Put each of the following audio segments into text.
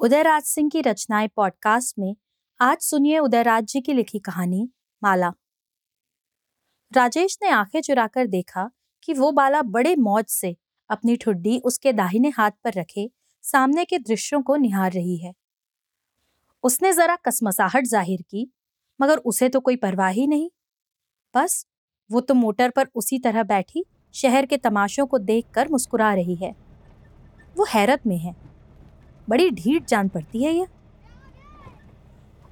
उदयराज सिंह की रचनाएँ पॉडकास्ट में आज सुनिए उदयराज जी की लिखी कहानी, माला। राजेश ने आँखें चुराकर देखा कि वो बाला बड़े मौज से अपनी ठुड्डी उसके दाहिने हाथ पर रखे सामने के दृश्यों को निहार रही है। उसने जरा कसमसाहट ज़ाहिर की, मगर उसे तो कोई परवाह ही नहीं। बस, वो तो मोटर पर उसी तरह बैठी शहर के तमाशों को देखकर मुस्कुरा रही है। वो हैरत में है। बड़ी ढीठ जान पड़ती है ये।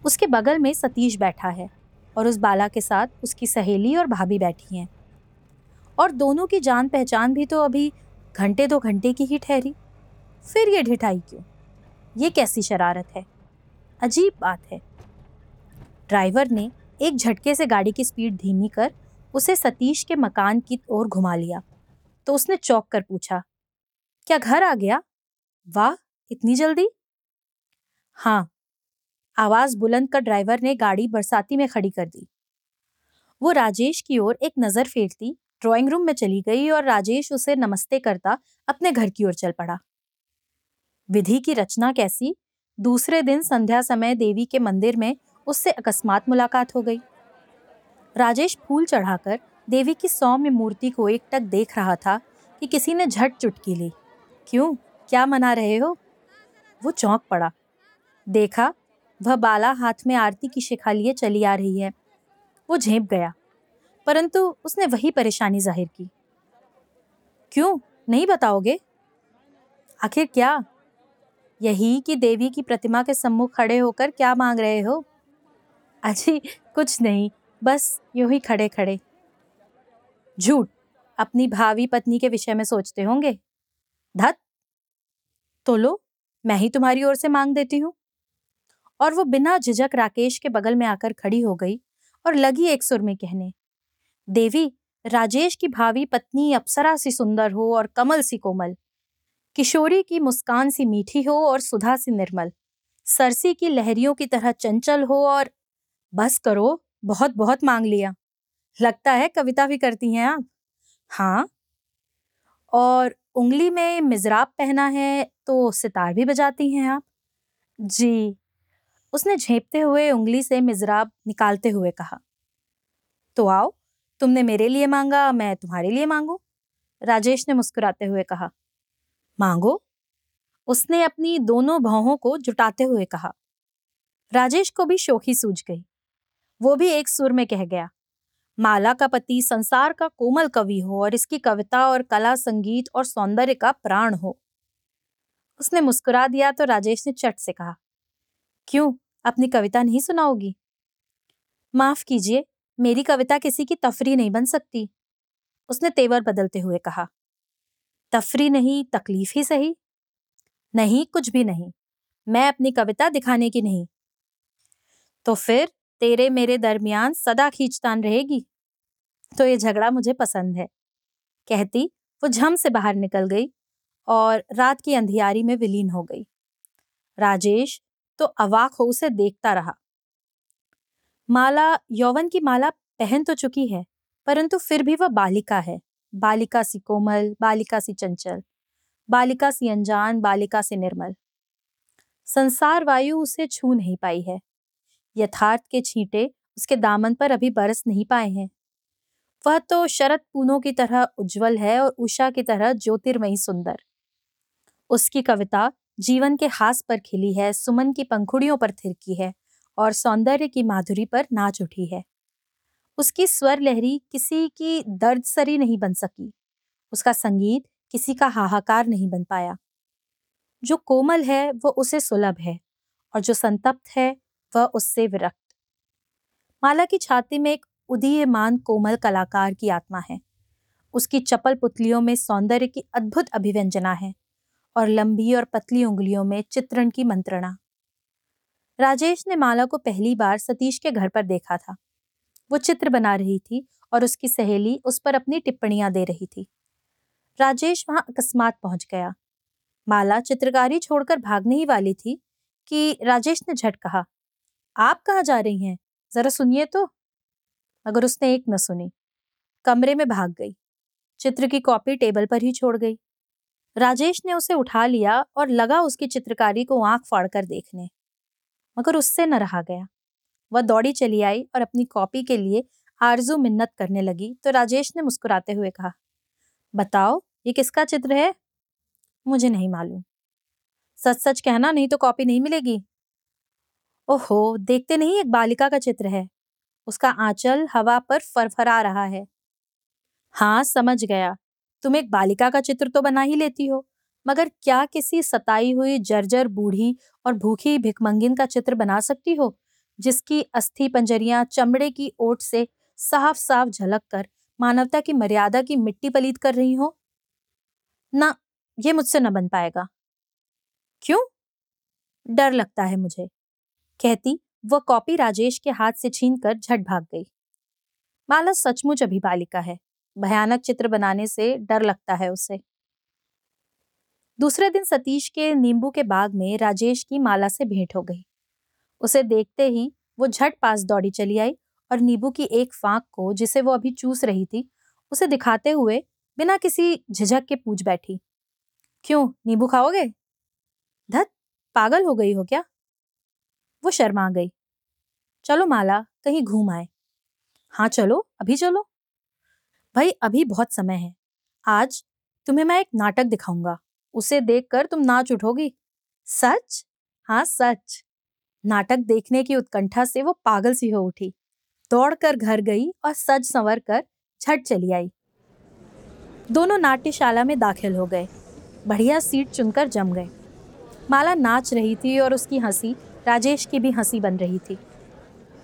उसके बगल में सतीश बैठा है और उस बाला के साथ उसकी सहेली और भाभी बैठी हैं। और दोनों की जान पहचान भी तो अभी घंटे दो घंटे की ही ठहरी। फिर ये ढिठाई क्यों? ये कैसी शरारत है? अजीब बात है। ड्राइवर ने एक झटके से गाड़ी की स्पीड धीमी कर उसे सतीश के मकान की ओर घुमा लिया। तो उसने चौक कर पूछा, क्या घर आ गया? वाह इतनी जल्दी? हाँ आवाज़ बुलंद कर ड्राइवर ने गाड़ी बरसाती में खड़ी कर दी। वो राजेश की ओर एक नज़र फेरती, ड्राइंग रूम में चली गई और राजेश उसे नमस्ते करता अपने घर की ओर चल पड़ा। विधि की रचना कैसी? दूसरे दिन संध्या समय देवी के मंदिर में उससे अकस्मात मुलाकात हो गई। राजेश फूल चढ़ाकर देवी की सौम्य मूर्ति को एक टक देख रहा था कि किसी ने झट चुटकी ली। क्यों? क्या मना रहे हो? वो चौंक पड़ा। देखा, वह बाला हाथ में आरती की शिखा लिए चली आ रही है। वो झेप गया, परंतु उसने वही परेशानी ज़ाहिर की। क्यों? नहीं बताओगे? आखिर क्या? यही कि देवी की प्रतिमा के सम्मुख खड़े होकर क्या मांग रहे हो? अजी, कुछ नहीं, बस यूँ ही खड़े खड़े। झूठ, अपनी भावी पत्नी के विषय में सोचते होंगे? धत तो लो। मैं ही तुम्हारी ओर से मांग देती हूँ। और वो बिना झिझक राकेश के बगल में आकर खड़ी हो गई और लगी एक सुर में कहने, देवी, राजेश की भावी पत्नी अप्सरा सी सुंदर हो और कमल सी कोमल, किशोरी की मुस्कान सी मीठी हो और सुधा सी निर्मल, सरसी की लहरियों की तरह चंचल हो और बस करो बहुत बहुत मांग लिया। लगता है कविता भी करती हैं आप। हाँ। और उंगली में मिजराब पहना है तो सितार भी बजाती हैं आप। जी। उसने झेपते हुए उंगली से मिजराब निकालते हुए कहा तो आओ, तुमने मेरे लिए मांगा, मैं तुम्हारे लिए मांगू? राजेश ने मुस्कुराते हुए कहा, मांगो? उसने अपनी दोनों भावों को जुटाते हुए कहा। राजेश को भी शोखी सूझ गई। वो भी एक सुर में कह गया, माला का पति संसार का कोमल कवि हो और इसकी कविता और कला, संगीत और सौंदर्य का प्राण हो। उसने मुस्कुरा दिया तो राजेश ने चट से कहा, क्यों? अपनी कविता नहीं सुनाओगी? माफ़ कीजिए, मेरी कविता किसी की तफरी नहीं बन सकती, उसने तेवर बदलते हुए कहा। तफरी नहीं, तकलीफ़ ही सही? नहीं, कुछ भी नहीं, मैं अपनी कविता दिखाने की नहीं। तो फिर तेरे मेरे दरमियान सदा खींचतान रहेगी? तो ये झगड़ा मुझे पसंद है, कहती, वो झम से बाहर निकल गई। और रात की अंधियारी में विलीन हो गई। राजेश तो अवाक हो उसे देखता रहा। माला, यौवन की माला पहन तो चुकी है, परंतु फिर भी वह बालिका है। बालिका सी कोमल, बालिका सी चंचल, बालिका सी अनजान, बालिका से निर्मल। संसार वायु उसे छू नहीं पाई है। यथार्थ के छींटे उसके दामन पर अभी बरस नहीं पाए हैं। वह तो शरद पूनों की तरह उज्जवल है और उषा की तरह ज्योतिर्मयी सुंदर। उसकी कविता जीवन के हास पर खिली है, सुमन की पंखुड़ियों पर थिरकी है और सौंदर्य की माधुरी पर नाच उठी है। उसकी स्वर लहरी किसी की दर्द सरी नहीं बन सकी। उसका संगीत किसी का हाहाकार नहीं बन पाया। जो कोमल है वह उसे सुलभ है और जो संतप्त है, वह उससे विरक्त। माला की छाती में एक उदीयमान कोमल कलाकार की आत्मा है। उसकी चपल पुतलियों में सौंदर्य की अद्भुत अभिव्यंजना है। और लंबी और पतली उंगलियों में चित्रण की मंत्रणा। राजेश ने माला को पहली बार सतीश के घर पर देखा था। वो चित्र बना रही थी और उसकी सहेली उस पर अपनी टिप्पणियाँ दे रही थी। राजेश वहाँ अकस्मात पहुँच गया। माला चित्रकारी छोड़कर भागने ही वाली थी कि राजेश ने झट कहा, आप कहाँ जा रही हैं? जरा सुनिए तो। मगर उसने एक न सुनी। कमरे में भाग गई। चित्र की कॉपी टेबल पर ही छोड़ गई। राजेश ने उसे उठा लिया और लगा उसकी चित्रकारी को आँख फाड़कर देखने। मगर उससे न रहा गया। वह दौड़ी चली आई और अपनी कॉपी के लिए आरज़ू मिन्नत करने लगी तो राजेश ने मुस्कुराते हुए कहा, बताओ, ये किसका चित्र है? मुझे नहीं मालूम। सच सच कहना नहीं तो कॉपी नहीं मिलेगी। ओहो, देखते नहीं एक बालिका का चित्र है? उसका आंचल हवा पर फरफरा रहा है। हाँ समझ गया। तुम एक बालिका का चित्र तो बना ही लेती हो। मगर क्या किसी सताई हुई जर्जर बूढ़ी और भूखी भिकमंगिन का चित्र बना सकती हो, जिसकी अस्थि पंजरियाँ चमड़े की ओट से साफ़ साफ़ झलक कर मानवता की मर्यादा की मिट्टी पलीत कर रही हो? ना, ये मुझसे न बन पाएगा। क्यों? डर लगता है मुझे। कहती, वह कॉपी राजेश के हाथ से छीनकर झट भाग गई। माला सचमुच अभी बालिका है। भयानक चित्र बनाने से डर लगता है उसे। दूसरे दिन सतीश के नींबू के बाग में राजेश की माला से भेंट हो गई। उसे देखते ही वो झट पास दौड़ी चली आई और नींबू की एक फांक को, जिसे वो अभी चूस रही थी, उसे दिखाते हुए बिना किसी झिझक के पूछ बैठी, क्यों, नींबू खाओगे? धत, पागल हो गई हो क्या? वो शर्मा गई, चलो माला, कहीं घूम आए। हाँ चलो, अभी चलो। भाई, अभी बहुत समय है। आज तुम्हें मैं एक नाटक दिखाऊँगा। उसे देखकर तुम नाच उठोगी। सच? हाँ सच। नाटक देखने की उत्कंठा से वो पागल सी हो उठी। दौड़कर घर गई और सज संवर कर झट चली आई। दोनों नाट्यशाला में दाखिल हो गए। बढ़िया सीट चुनकर जम गए। माला नाच रही थी और उसकी हँसी राजेश की भी हँसी बन रही थी।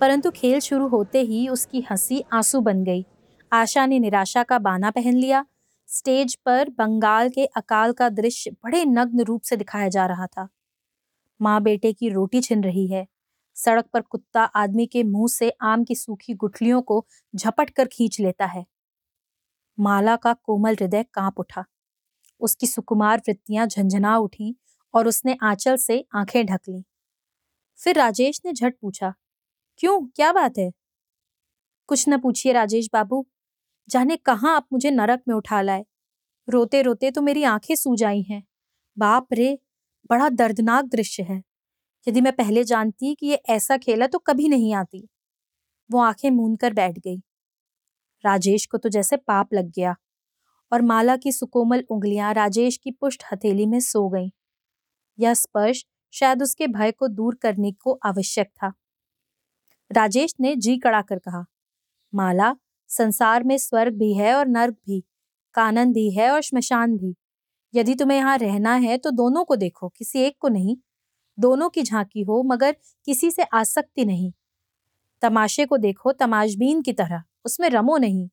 परंतु खेल शुरू होते ही उसकी हँसी आँसू बन गई। आशा ने निराशा का बाना पहन लिया। स्टेज पर बंगाल के अकाल का दृश्य बड़े नग्न रूप से दिखाया जा रहा था। माँ बेटे की रोटी छिन रही है। सड़क पर कुत्ता आदमी के मुँह से आम की सूखी गुठलियों को झपट कर खींच लेता है। माला का कोमल हृदय काँप उठा। उसकी सुकुमार वृत्तियाँ झंझना उठी और उसने आंचल से आँखें ढक ली। फिर राजेश ने झट पूछा, क्यों? क्या बात है? कुछ न पूछिए राजेश बाबू। जाने कहाँ आप मुझे नरक में उठा लाए। रोते रोते तो मेरी आँखें सूज आई हैं। बाप रे, बड़ा दर्दनाक दृश्य है। यदि मैं पहले जानती कि ये ऐसा खेला तो कभी नहीं आती। वो आँखें मूंद कर बैठ गई। राजेश को तो जैसे पाप लग गया। और माला की सुकोमल उंगलियाँ राजेश की पुष्ट हथेली में सो गईं। यह स्पर्श शायद उसके भय को दूर करने को आवश्यक था। राजेश ने जी कड़ाकर कहा, माला संसार में स्वर्ग भी है और नर्क भी, कानन भी है और श्मशान भी। यदि तुम्हें यहाँ रहना है तो दोनों को देखो, किसी एक को नहीं। दोनों की झांकी हो, मगर किसी से आसक्ति नहीं। तमाशे को देखो, तमाशबीन की तरह, उसमें रमो नहीं।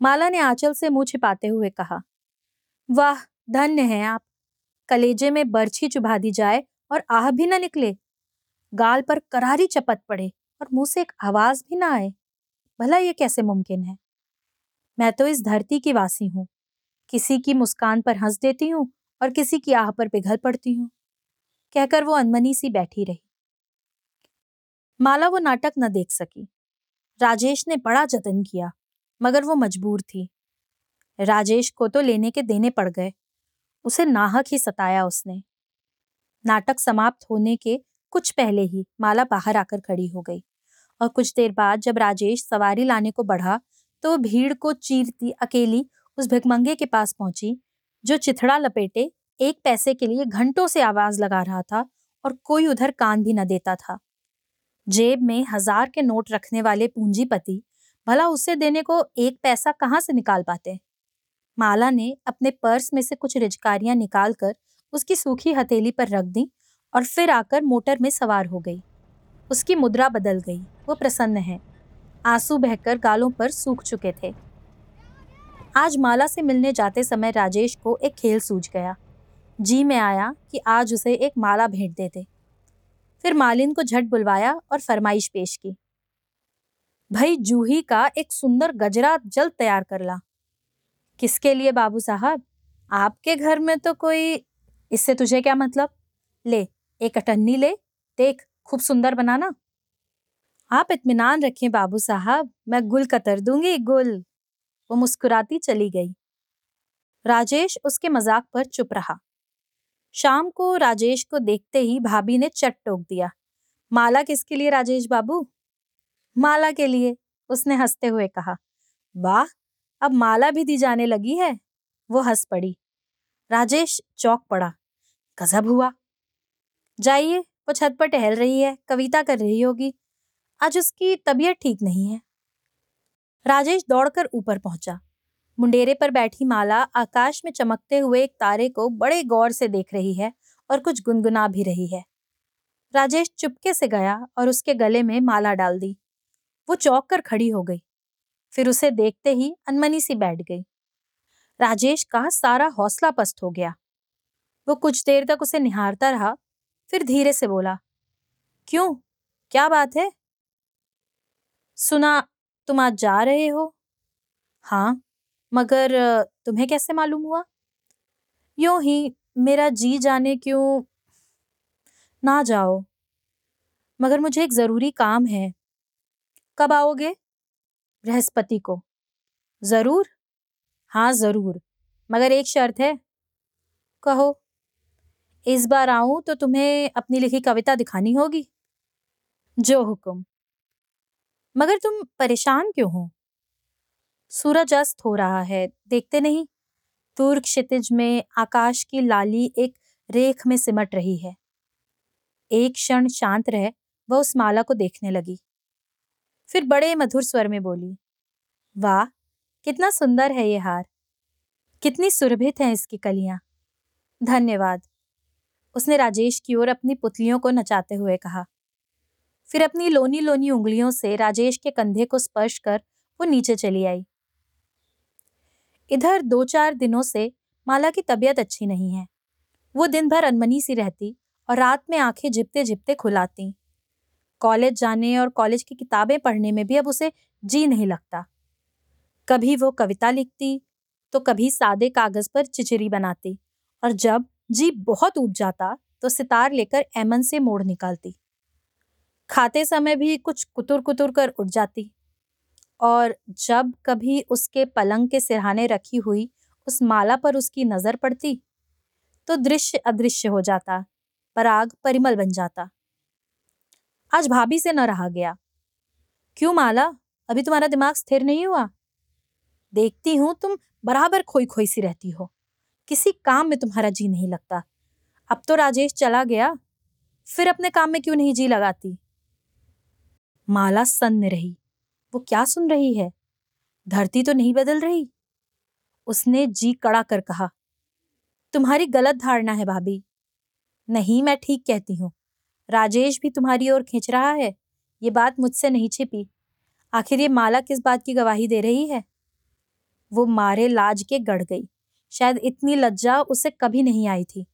माला ने आंचल से मुँह छिपाते हुए कहा, वाह, धन्य है आप। कलेजे में बर्छी चुभा दी जाए और आह भी न निकले। गाल पर करारी चपत पड़े और मुँह से एक आवाज़ भी ना आए। भला ये कैसे मुमकिन है? मैं तो इस धरती की वासी हूँ। किसी की मुस्कान पर हंस देती हूँ और किसी की आह पर पिघल पड़ती हूँ। कहकर वो अनमनी सी बैठी रही। माला वो नाटक न देख सकी। राजेश ने बड़ा जतन किया, मगर वो मजबूर थी। राजेश को तो लेने के देने पड़ गए। उसे नाहक ही सताया उसने। नाटक समाप्त होने के कुछ पहले ही माला बाहर आकर खड़ी हो गई। और कुछ देर बाद जब राजेश सवारी लाने को बढ़ा तो भीड़ को चीरती अकेली उस भिकमंगे के पास पहुँची, जो चिथड़ा लपेटे, एक पैसे के लिए घंटों से आवाज़ लगा रहा था और कोई उधर कान भी न देता था। जेब में हज़ार के नोट रखने वाले पूंजीपति, भला उसे देने को एक पैसा कहाँ से निकाल पाते? माला ने अपने पर्स में से कुछ रिजकारियाँ निकालकर उसकी सूखी हथेली पर रख दी और फिर आकर मोटर में सवार हो गई। उसकी मुद्रा बदल गई। वो प्रसन्न है। आँसू बहकर गालों पर सूख चुके थे। आज माला से मिलने जाते समय राजेश को एक खेल सूझ गया। जी में आया कि आज उसे एक माला भेंट देते फिर मालिन को झट बुलवाया और फरमाइश पेश की। भाई, जूही का एक सुंदर गजरा जल्द तैयार कर ला। किसके लिए बाबू साहब? आपके घर में तो कोई इससे तुझे क्या मतलब? ले, एक अटन्नी ले, देख। खूब सुंदर बनाना। आप इतमान रखें बाबू साहब, मैं गुल कतर दूँगी, गुल। वो मुस्कुराती चली गई। राजेश उसके मज़ाक पर चुप रहा। शाम को राजेश को देखते ही भाभी ने चट टोक दिया। माला किसके लिए राजेश बाबू? माला के लिए, उसने हँसते हुए कहा। वाह, अब माला भी दी जाने लगी है। वो हंस पड़ी। राजेश चौक पड़ा। गजब हुआ। जाइए वो छत पर टहल रही है, कविता कर रही होगी। आज उसकी तबीयत ठीक नहीं है। राजेश दौड़कर ऊपर पहुँचा। मुंडेरे पर बैठी माला आकाश में चमकते हुए एक तारे को बड़े गौर से देख रही है और कुछ गुनगुना भी रही है। राजेश चुपके से गया और उसके गले में माला डाल दी। वो चौक कर खड़ी हो गई। फिर उसे देखते ही अनमनी सी बैठ गई। राजेश का सारा हौसला पस्त हो गया। वो कुछ देर तक उसे निहारता रहा फिर धीरे से बोला, क्यों? क्या बात है? सुना, तुम आज जा रहे हो? हाँ मगर, तुम्हें कैसे मालूम हुआ? यूँ ही, मेरा जी जाने क्यों ना जाओ? मगर मुझे एक ज़रूरी काम है। कब आओगे? बृहस्पति को. ज़रूर? हाँ ज़रूर, मगर एक शर्त है। कहो इस बार आऊँ तो तुम्हें अपनी लिखी कविता दिखानी होगी। जो हुक्म। मगर तुम परेशान क्यों हो? सूरज अस्त हो रहा है, देखते नहीं। दूर क्षितिज में आकाश की लाली एक रेख में सिमट रही है। एक क्षण शांत रह, वह उस माला को देखने लगी। फिर बड़े मधुर स्वर में बोली, वाह, कितना सुंदर है ये हार। कितनी सुरभित हैं इसकी कलियाँ। धन्यवाद। उसने राजेश की ओर अपनी पुतलियों को नचाते हुए कहा। फिर अपनी लोनी लोनी उंगलियों से राजेश के कंधे को स्पर्श कर वो नीचे चली आई। इधर दो चार दिनों से माला की तबीयत अच्छी नहीं है। वो दिन भर अनमनी सी रहती और रात में आँखें झिपते झिपते खुलाती। कॉलेज जाने और कॉलेज की किताबें पढ़ने में भी अब उसे जी नहीं लगता। कभी वो कविता लिखती तो कभी सादे कागज़ पर चिचरी बनाती और जब जी, बहुत उब जाता तो सितार लेकर एमन से मोड़ निकालती। खाते समय भी कुछ कुतुर कुतुर कर उठ जाती। और जब कभी उसके पलंग के सिरहाने रखी हुई उस माला पर उसकी नज़र पड़ती तो दृश्य अदृश्य हो जाता, पराग परिमल बन जाता। आज भाभी से न रहा गया। क्यों माला? अभी तुम्हारा दिमाग स्थिर नहीं हुआ? देखती हूँ तुम बराबर खोई खोई सी रहती हो। किसी काम में तुम्हारा जी नहीं लगता। अब तो राजेश चला गया, फिर अपने काम में क्यों नहीं जी लगाती? माला सन्न रही, वो क्या सुन रही है? धरती तो नहीं बदल रही? उसने जी कड़ा कर कहा, तुम्हारी गलत धारणा है भाभी। नहीं, मैं ठीक कहती हूँ। राजेश भी तुम्हारी ओर खींच रहा है, ये बात मुझसे नहीं छिपी। आखिर ये माला किस बात की गवाही दे रही है? वो मारे लाज के गड़ गई। शायद इतनी लज्जा उसे कभी नहीं आई थी।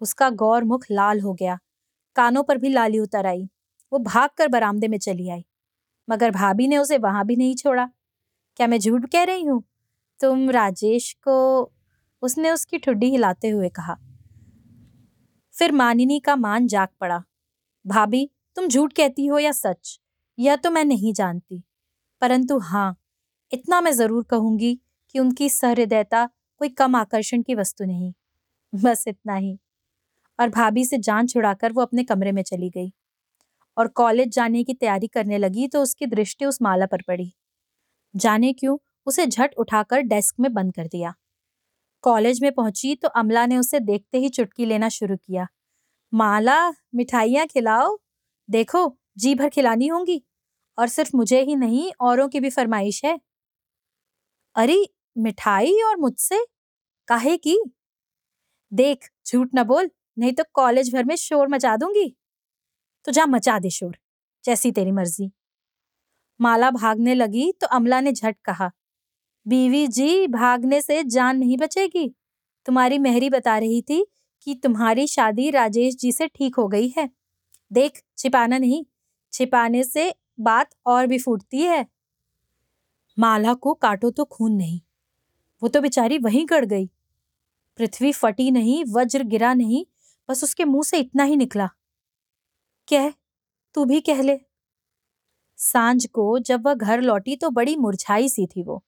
उसका गौर मुख लाल हो गया। कानों पर भी लाली उतर आई। वो भागकर बरामदे में चली आई। मगर भाभी ने उसे वहाँ भी नहीं छोड़ा। क्या मैं झूठ कह रही हूँ? तुम राजेश को उसने उसकी ठुड्डी हिलाते हुए कहा। फिर मानिनी का मान जाग पड़ा। भाभी, तुम झूठ कहती हो या सच? यह तो मैं नहीं जानती। परंतु हाँ इतना मैं ज़रूर कहूँगी कि उनकी सहृदयता कोई कम आकर्षण की वस्तु नहीं। बस इतना ही। और भाभी से जान छुड़ाकर वो अपने कमरे में चली गई। और कॉलेज जाने की तैयारी करने लगी तो उसकी दृष्टि उस माला पर पड़ी। जाने क्यों, उसे झट उठाकर डेस्क में बंद कर दिया। कॉलेज में पहुँची तो अमला ने उसे देखते ही चुटकी लेना शुरू किया। माला, मिठाइयाँ खिलाओ। देखो, जी भर खिलानी होंगी। और सिर्फ़ मुझे ही नहीं, औरों की भी फरमाइश है। अरे, मिठाई और मुझसे? काहे की देख, झूठ ना बोल, नहीं तो कॉलेज भर में शोर मचा दूँगी। तो जा मचा दे शोर, जैसी तेरी मर्ज़ी। माला भागने लगी तो अमला ने झट कहा, बीवी जी, भागने से जान नहीं बचेगी। तुम्हारी मेहरी बता रही थी कि तुम्हारी शादी राजेश जी से ठीक हो गई है। देख, छिपाना नहीं, छिपाने से बात और भी फूटती है। माला को काटो तो खून नहीं, वो तो बेचारी वहीं गड़ गई। पृथ्वी फटी नहीं, वज्र गिरा नहीं, बस उसके मुँह से इतना ही निकला। कह, तू भी कह ले। साँझ को जब वह घर लौटी तो बड़ी मुरझाई सी थी वो।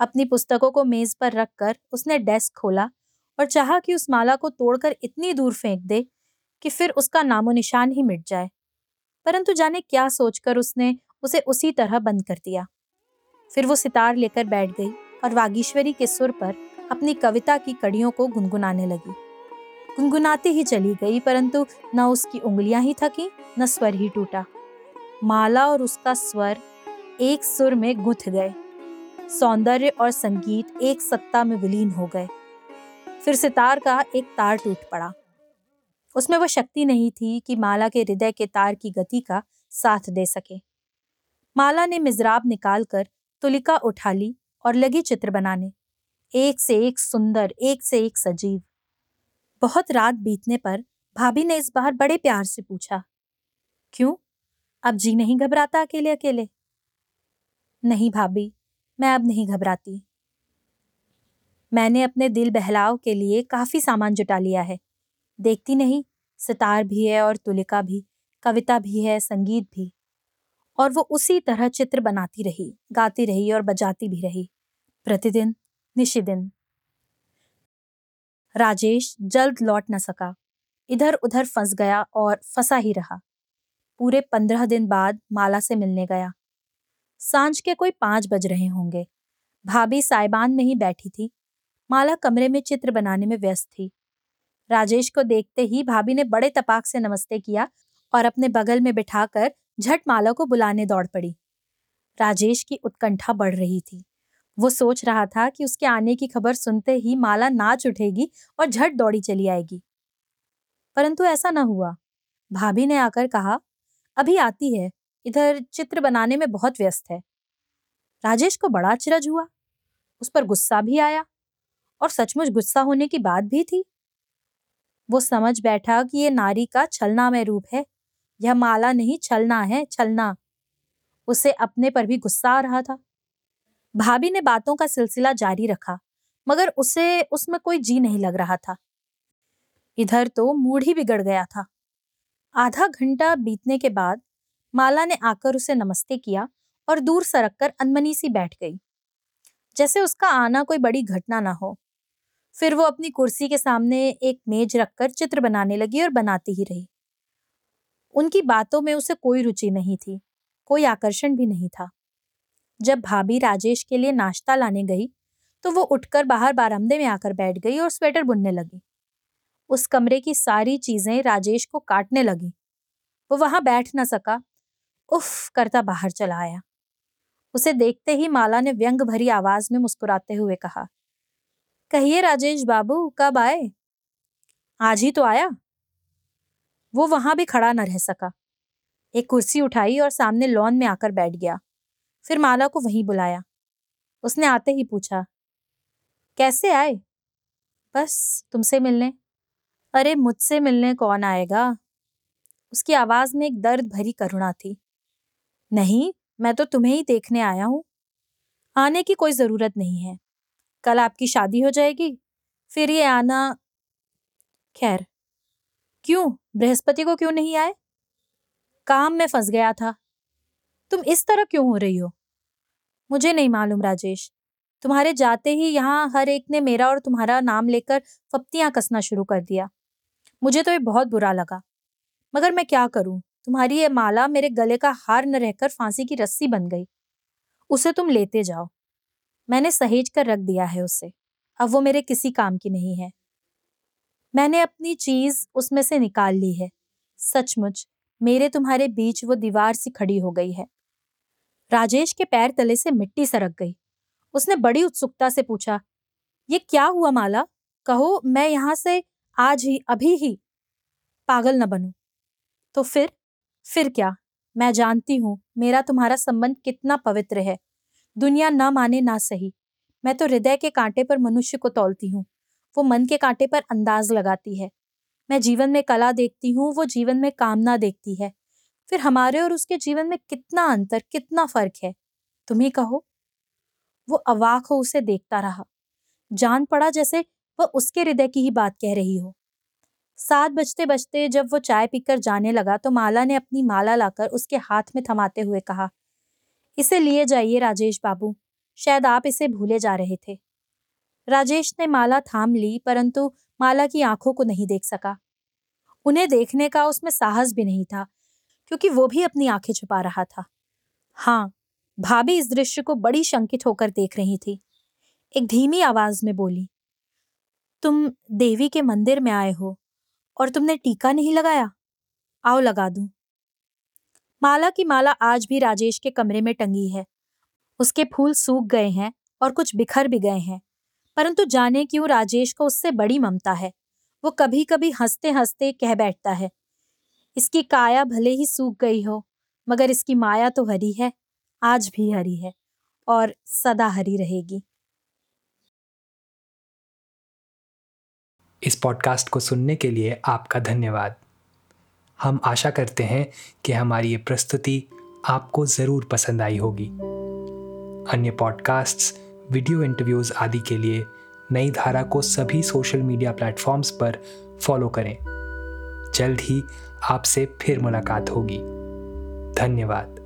अपनी पुस्तकों को मेज पर रखकर उसने डेस्क खोला और चाहा कि उस माला को तोड़कर इतनी दूर फेंक दे कि फिर उसका नामो निशान ही मिट जाए। परंतु जाने क्या सोचकर उसने उसे उसी तरह बंद कर दिया। फिर वो सितार लेकर बैठ गई और वागीश्वरी के सुर पर अपनी कविता की कड़ियों को गुनगुनाने लगी। गुनगुनाती ही चली गई, परंतु न उसकी उंगलियाँ ही थकी, न स्वर ही टूटा। माला और उसका स्वर एक सुर में गुथ गए। सौंदर्य और संगीत एक सत्ता में विलीन हो गए। फिर सितार का एक तार टूट पड़ा। उसमें वह शक्ति नहीं थी कि माला के हृदय के तार की गति का साथ दे सके। माला ने मिजराब निकालकर तुलिका उठा ली और लगी चित्र बनाने। एक से एक सुंदर, एक से एक सजीव। बहुत रात बीतने पर भाभी ने इस बार बड़े प्यार से पूछा, क्यों? अब जी नहीं घबराता अकेले अकेले? नहीं भाभी, मैं अब नहीं घबराती। मैंने अपने दिल बहलाव के लिए काफ़ी सामान जुटा लिया है। देखती नहीं, सितार भी है और तुलिका भी, कविता भी है, संगीत भी। और वो उसी तरह चित्र बनाती रही, गाती रही और बजाती भी रही। प्रतिदिन निशिदिन। राजेश जल्द लौट न सका। इधर उधर फंस गया और फंसा ही रहा। पूरे पंद्रह दिन बाद माला से मिलने गया। साँझ के कोई पाँच बज रहे होंगे। भाभी साइबान में ही बैठी थी। माला कमरे में चित्र बनाने में व्यस्त थी। राजेश को देखते ही भाभी ने बड़े तपाक से नमस्ते किया और अपने बगल में बिठाकर झट माला को बुलाने दौड़ पड़ी। राजेश की उत्कंठा बढ़ रही थी। वो सोच रहा था कि उसके आने की खबर सुनते ही माला नाच उठेगी और झट दौड़ी चली आएगी। परंतु ऐसा न हुआ। भाभी ने आकर कहा, अभी आती है। इधर चित्र बनाने में बहुत व्यस्त है। राजेश को बड़ा अचरज हुआ। उस पर गुस्सा भी आया और सचमुच गुस्सा होने की बात भी थी। वो समझ बैठा कि ये नारी का छलना में रूप है। यह माला नहीं, छलना है, छलना। उसे अपने पर भी गुस्सा आ रहा था। भाभी ने बातों का सिलसिला जारी रखा, मगर उसे, उसमें कोई जी नहीं लग रहा था। इधर तो मूड ही बिगड़ गया था। आधा घंटा बीतने के बाद माला ने आकर उसे नमस्ते किया और दूर सरक कर अनमनी सी बैठ गई। जैसे उसका आना कोई बड़ी घटना ना हो। फिर वो अपनी कुर्सी के सामने एक मेज रखकर चित्र बनाने लगी और बनाती ही रही। उनकी बातों में उसे कोई रुचि नहीं थी, कोई आकर्षण भी नहीं था। जब भाभी राजेश के लिए नाश्ता लाने गई तो वो उठकर बाहर बारामदे में आकर बैठ गई और स्वेटर बुनने लगी। उस कमरे की सारी चीज़ें राजेश को काटने लगी। वो वहाँ बैठ न सका। उफ, करता बाहर चला आया। उसे देखते ही माला ने व्यंग भरी आवाज़ में मुस्कुराते हुए कहा, कहिए राजेश बाबू, कब आए? आज ही तो आया। वो वहाँ भी खड़ा न रह सका। एक कुर्सी उठाई और सामने लॉन में आकर बैठ गया। फिर माला को वहीं बुलाया। उसने आते ही पूछा, कैसे आए? बस तुमसे मिलने। अरे, मुझसे मिलने कौन आएगा? उसकी आवाज़ में एक दर्द भरी करुणा थी। नहीं, मैं तो तुम्हें ही देखने आया हूँ। आने की कोई ज़रूरत नहीं है। कल आपकी शादी हो जाएगी। फिर ये आना खैर, क्यों? बृहस्पति को क्यों नहीं आए? काम में फंस गया था। तुम इस तरह क्यों हो रही हो? मुझे नहीं मालूम, राजेश। तुम्हारे जाते ही यहाँ हर एक ने मेरा और तुम्हारा नाम लेकर फप्तियाँ कसना शुरू कर दिया। मुझे तो ये बहुत बुरा लगा। मगर मैं क्या करूँ? तुम्हारी ये माला मेरे गले का हार न रहकर फांसी की रस्सी बन गई। उसे तुम लेते जाओ। मैंने सहेज कर रख दिया है उसे। अब वो मेरे किसी काम की नहीं है। मैंने अपनी चीज़ उसमें से निकाल ली है। सचमुच, मेरे तुम्हारे बीच वो दीवार सी खड़ी हो गई है। राजेश के पैर तले से मिट्टी सरक गई। उसने बड़ी उत्सुकता से पूछा, ये क्या हुआ माला? कहो, मैं यहाँ से आज ही, अभी ही पागल न बनू। तो फिर फिर क्या? मैं जानती हूँ, मेरा तुम्हारा संबंध कितना पवित्र है। दुनिया ना माने ना सही। मैं तो हृदय के कांटे पर मनुष्य को तोलती हूँ। वो मन के कांटे पर अंदाज लगाती है। मैं जीवन में कला देखती हूँ, वो जीवन में कामना देखती है। फिर हमारे और उसके जीवन में कितना अंतर, कितना फ़र्क है? तुम ही कहो। वो अवाक हो उसे देखता रहा। जान पड़ा जैसे वह उसके हृदय की ही बात कह रही हो। सात बजते बजते जब वो चाय पीकर जाने लगा तो माला ने अपनी माला लाकर उसके हाथ में थमाते हुए कहा, इसे लिए जाइए राजेश बाबू। शायद आप इसे भूले जा रहे थे। राजेश ने माला थाम ली, परंतु माला की आँखों को नहीं देख सका। उन्हें देखने का उसमें साहस भी नहीं था। क्योंकि वो भी अपनी आँखें छुपा रहा था। हाँ भाभी इस दृश्य को बड़ी शंकित होकर देख रही थी। एक धीमी आवाज़ में बोली, तुम देवी के मंदिर में आए हो और तुमने टीका नहीं लगाया? आओ लगा दूँ। माला की माला आज भी राजेश के कमरे में टंगी है। उसके फूल सूख गए हैं और कुछ बिखर भी गए हैं। परंतु जाने क्यों राजेश को उससे बड़ी ममता है। वो कभी कभी हँसते हँसते कह बैठता है इसकी काया भले ही सूख गई हो, मगर इसकी माया तो हरी है, आज भी हरी है और सदा हरी रहेगी। इस पॉडकास्ट को सुनने के लिए आपका धन्यवाद। हम आशा करते हैं कि हमारी ये प्रस्तुति आपको ज़रूर पसंद आई होगी। अन्य पॉडकास्ट्स, वीडियो इंटरव्यूज़ आदि के लिए नई धारा को सभी सोशल मीडिया प्लेटफॉर्म्स पर फॉलो करें। जल्द ही आपसे फिर मुलाकात होगी। धन्यवाद।